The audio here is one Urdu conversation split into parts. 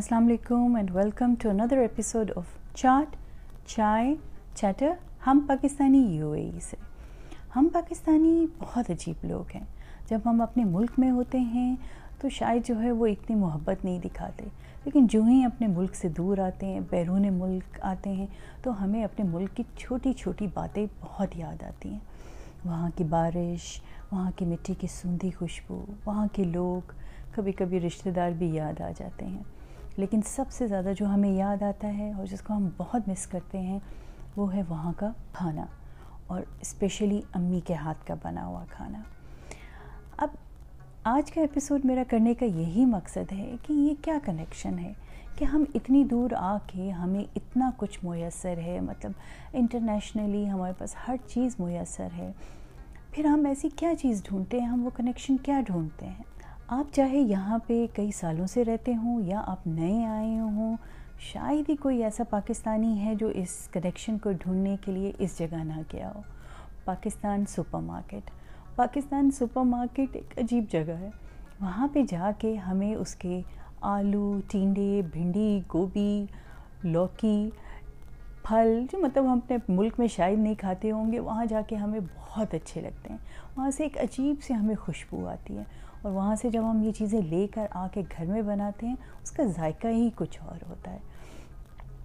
السلام علیکم and welcome to another episode of chat chai chatter ہم پاکستانی یو اے ای سے ہم پاکستانی بہت عجیب لوگ ہیں جب ہم اپنے ملک میں ہوتے ہیں تو شاید جو ہے وہ اتنی محبت نہیں دکھاتے لیکن جو ہی اپنے ملک سے دور آتے ہیں بیرون ملک آتے ہیں تو ہمیں اپنے ملک کی چھوٹی چھوٹی باتیں بہت یاد آتی ہیں وہاں کی بارش وہاں کی مٹی کی سوندھی خوشبو وہاں کے لوگ کبھی کبھی رشتہ دار بھی یاد آ جاتے ہیں لیکن سب سے زیادہ جو ہمیں یاد آتا ہے اور جس کو ہم بہت مس کرتے ہیں، وہ ہے وہاں کا کھانا اور اسپیشلی امی کے ہاتھ کا بنا ہوا کھانا۔ اب آج کا ایپیسوڈ میرا کرنے کا یہی مقصد ہے کہ یہ کیا کنیکشن ہے کہ ہم اتنی دور آ کے ہمیں اتنا کچھ میسر ہے مطلب انٹرنیشنلی ہمارے پاس ہر چیز میسر ہے۔ پھر ہم ایسی کیا چیز ڈھونڈتے ہیں؟ ہم وہ کنیکشن کیا ڈھونڈتے ہیں؟ آپ چاہے یہاں پہ کئی سالوں سے رہتے ہوں یا آپ نئے آئے ہوں، شاید ہی کوئی ایسا پاکستانی ہے جو اس کنیکشن کو ڈھونڈنے کے لیے اس جگہ نہ گیا ہو۔ Pakistan supermarket. Pakistan supermarket ایک عجیب جگہ ہے۔ وہاں پہ جا کے ہمیں اس کے آلو ٹینڈے بھنڈی، گوبھی، لوکی، پھل، جو مطلب ہم اپنے ملک میں شاید نہیں کھاتے ہوں گے، وہاں جا کے ہمیں بہت اچھے لگتے ہیں۔ وہاں سے ایک عجیب سے ہمیں خوشبو آتی ہے۔ اور وہاں سے جب ہم یہ چیزیں لے کر آ کے گھر میں بناتے ہیں، اس کا ذائقہ ہی کچھ اور ہوتا ہے۔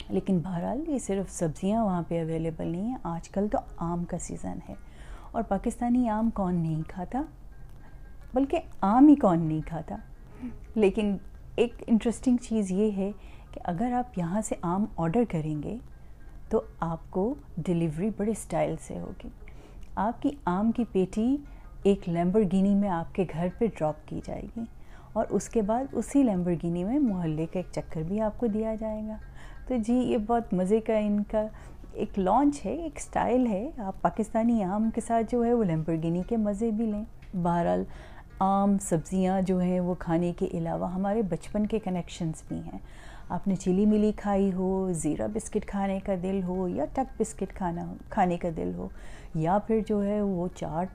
لیکن بہرحال یہ صرف سبزیاں وہاں پہ اویلیبل نہیں ہیں، آج کل تو آم کا سیزن ہے۔ اور پاکستانی آم کون نہیں کھاتا؟ بلکہ آم ہی کون نہیں کھاتا۔ لیکن ایک انٹرسٹنگ چیز یہ ہے کہ اگر آپ یہاں سے آم آرڈر کریں گے، تو آپ کو ڈلیوری بڑے سٹائل سے ہوگی۔ آپ کی آم کی پیٹی ایک لیمبرگینی میں آپ کے گھر پہ ڈراپ کی جائے گی اور اس کے بعد اسی لیمبرگینی میں محلے کا ایک چکر بھی آپ کو دیا جائے گا۔ تو جی یہ بہت مزے کا ان کا ایک لانچ ہے، ایک سٹائل ہے۔ آپ پاکستانی آم کے ساتھ جو ہے وہ لیمبرگینی کے مزے بھی لیں۔ بہرحال عام سبزیاں جو ہیں وہ کھانے کے علاوہ ہمارے بچپن کے کنیکشنز بھی ہیں۔ آپ نے چلی ملی کھائی ہو، زیرہ بسکٹ کھانے کا دل ہو یا ٹک بسکٹ کھانا، کھانے کا دل ہو، یا پھر جو ہے وہ چاٹ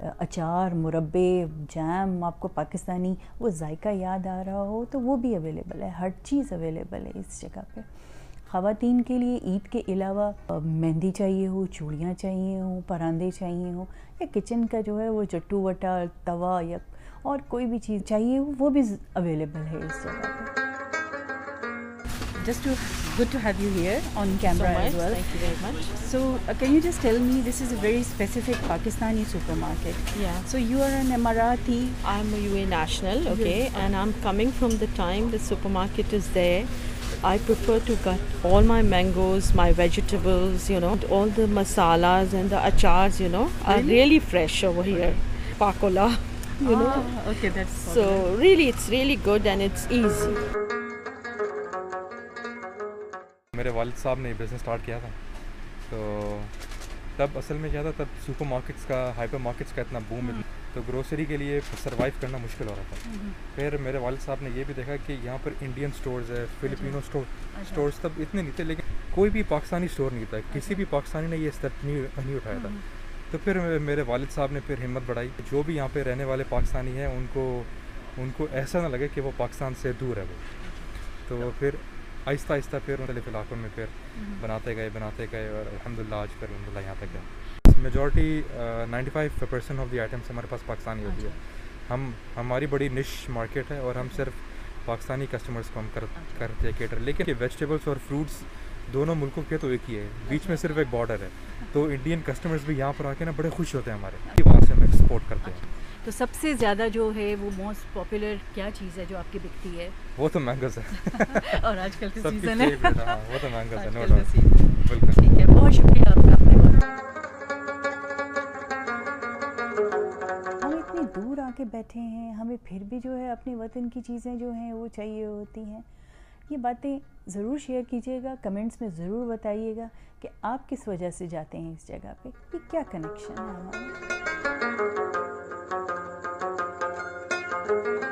اچار، مربے جیم آپ کو پاکستانی وہ ذائقہ یاد آ رہا ہو تو وہ بھی اویلیبل ہے، ہر چیز اویلیبل ہے اس جگہ پہ۔ خواتین کے لیے عید کے علاوہ مہندی چاہیے ہو، چوڑیاں چاہیے ہوں پراندے چاہیے ہوں، یا کچن کا جو ہے وہ چٹو وٹا، توا یا اور کوئی بھی چیز چاہیے ہو، وہ بھی اویلیبل ہے اس جگہ پہ۔ Just good to have you here on camera as well so can you just tell me this is a very specific Pakistani supermarket so you are an Emirati I am U A national okay and I am coming from the time the supermarket is the I prefer to get all my mangoes my vegetables you know all the masalas and the achars you know اچارو really fresh over really good and it's easy میرے والد صاحب نے بزنس اسٹارٹ کیا تھا۔ تو تب اصل میں کیا تھا تب سپر مارکیٹس کا ہائپر مارکیٹس کا اتنا بوم تو گروسری کے لیے سروائیو کرنا مشکل ہو رہا تھا۔ پھر میرے والد صاحب نے یہ بھی دیکھا کہ یہاں پر انڈین اسٹورز ہے فلپینو اسٹور اسٹورز تب اتنے نہیں تھے لیکن کوئی بھی پاکستانی اسٹور نہیں تھا۔ کسی بھی پاکستانی نے یہ اسٹیپ نہیں نہیں اٹھایا تھا۔ تو پھر میرے والد صاحب نے پھر ہمت بڑھائی۔ جو بھی یہاں پہ رہنے والے پاکستانی ہیں ان کو ان کو ایسا نہ لگے کہ وہ پاکستان سے دور ہے وہ۔ تو پھر آہستہ آہستہ پھر مختلف علاقوں میں پھر بناتے گئے بناتے گئے اور الحمد للہ آج پھر الحمد للہ یہاں تک گئے majority ninety five percent of the items ہمارے پاس پاکستانی ہوتی ہے۔ ہم ہماری بڑی نش مارکیٹ ہے اور ہم صرف پاکستانی کسٹمرس کو ہم کر کرتے ہیں کیٹر لیکن ویجیٹیبلس اور فروٹس دونوں ملکوں کے تو ایک ہی ہے۔ بیچ میں صرف ایک بارڈر ہے۔ تو انڈین کسٹمرز بھی یہاں پر آ کے نا بڑے خوش ہوتے ہیں ہمارے۔ وہاں سے ہم ایکسپورٹ کرتے ہیں۔ تو سب سے زیادہ جو ہے وہ موسٹ پاپولر کیا چیز ہے جو آپ کی بکتی ہے؟ وہ تو مینگوز ہے۔ اور آج کل کا سیزن ہے۔ ہاں وہ تو مینگوز ہے۔ بالکل۔ ٹھیک ہے بہت شکریہ آپ کا۔ ہم اتنی دور آ کے بیٹھے ہیں ہمیں پھر بھی جو ہے اپنے وطن کی چیزیں جو ہیں وہ چاہیے ہوتی ہیں۔ یہ باتیں ضرور شیئر کیجیے گا کمنٹس میں ضرور بتائیے گا کہ آپ کس وجہ سے جاتے ہیں اس جگہ پہ؟ یہ کیا کنیکشن ہے ہمارا؟ Thank you.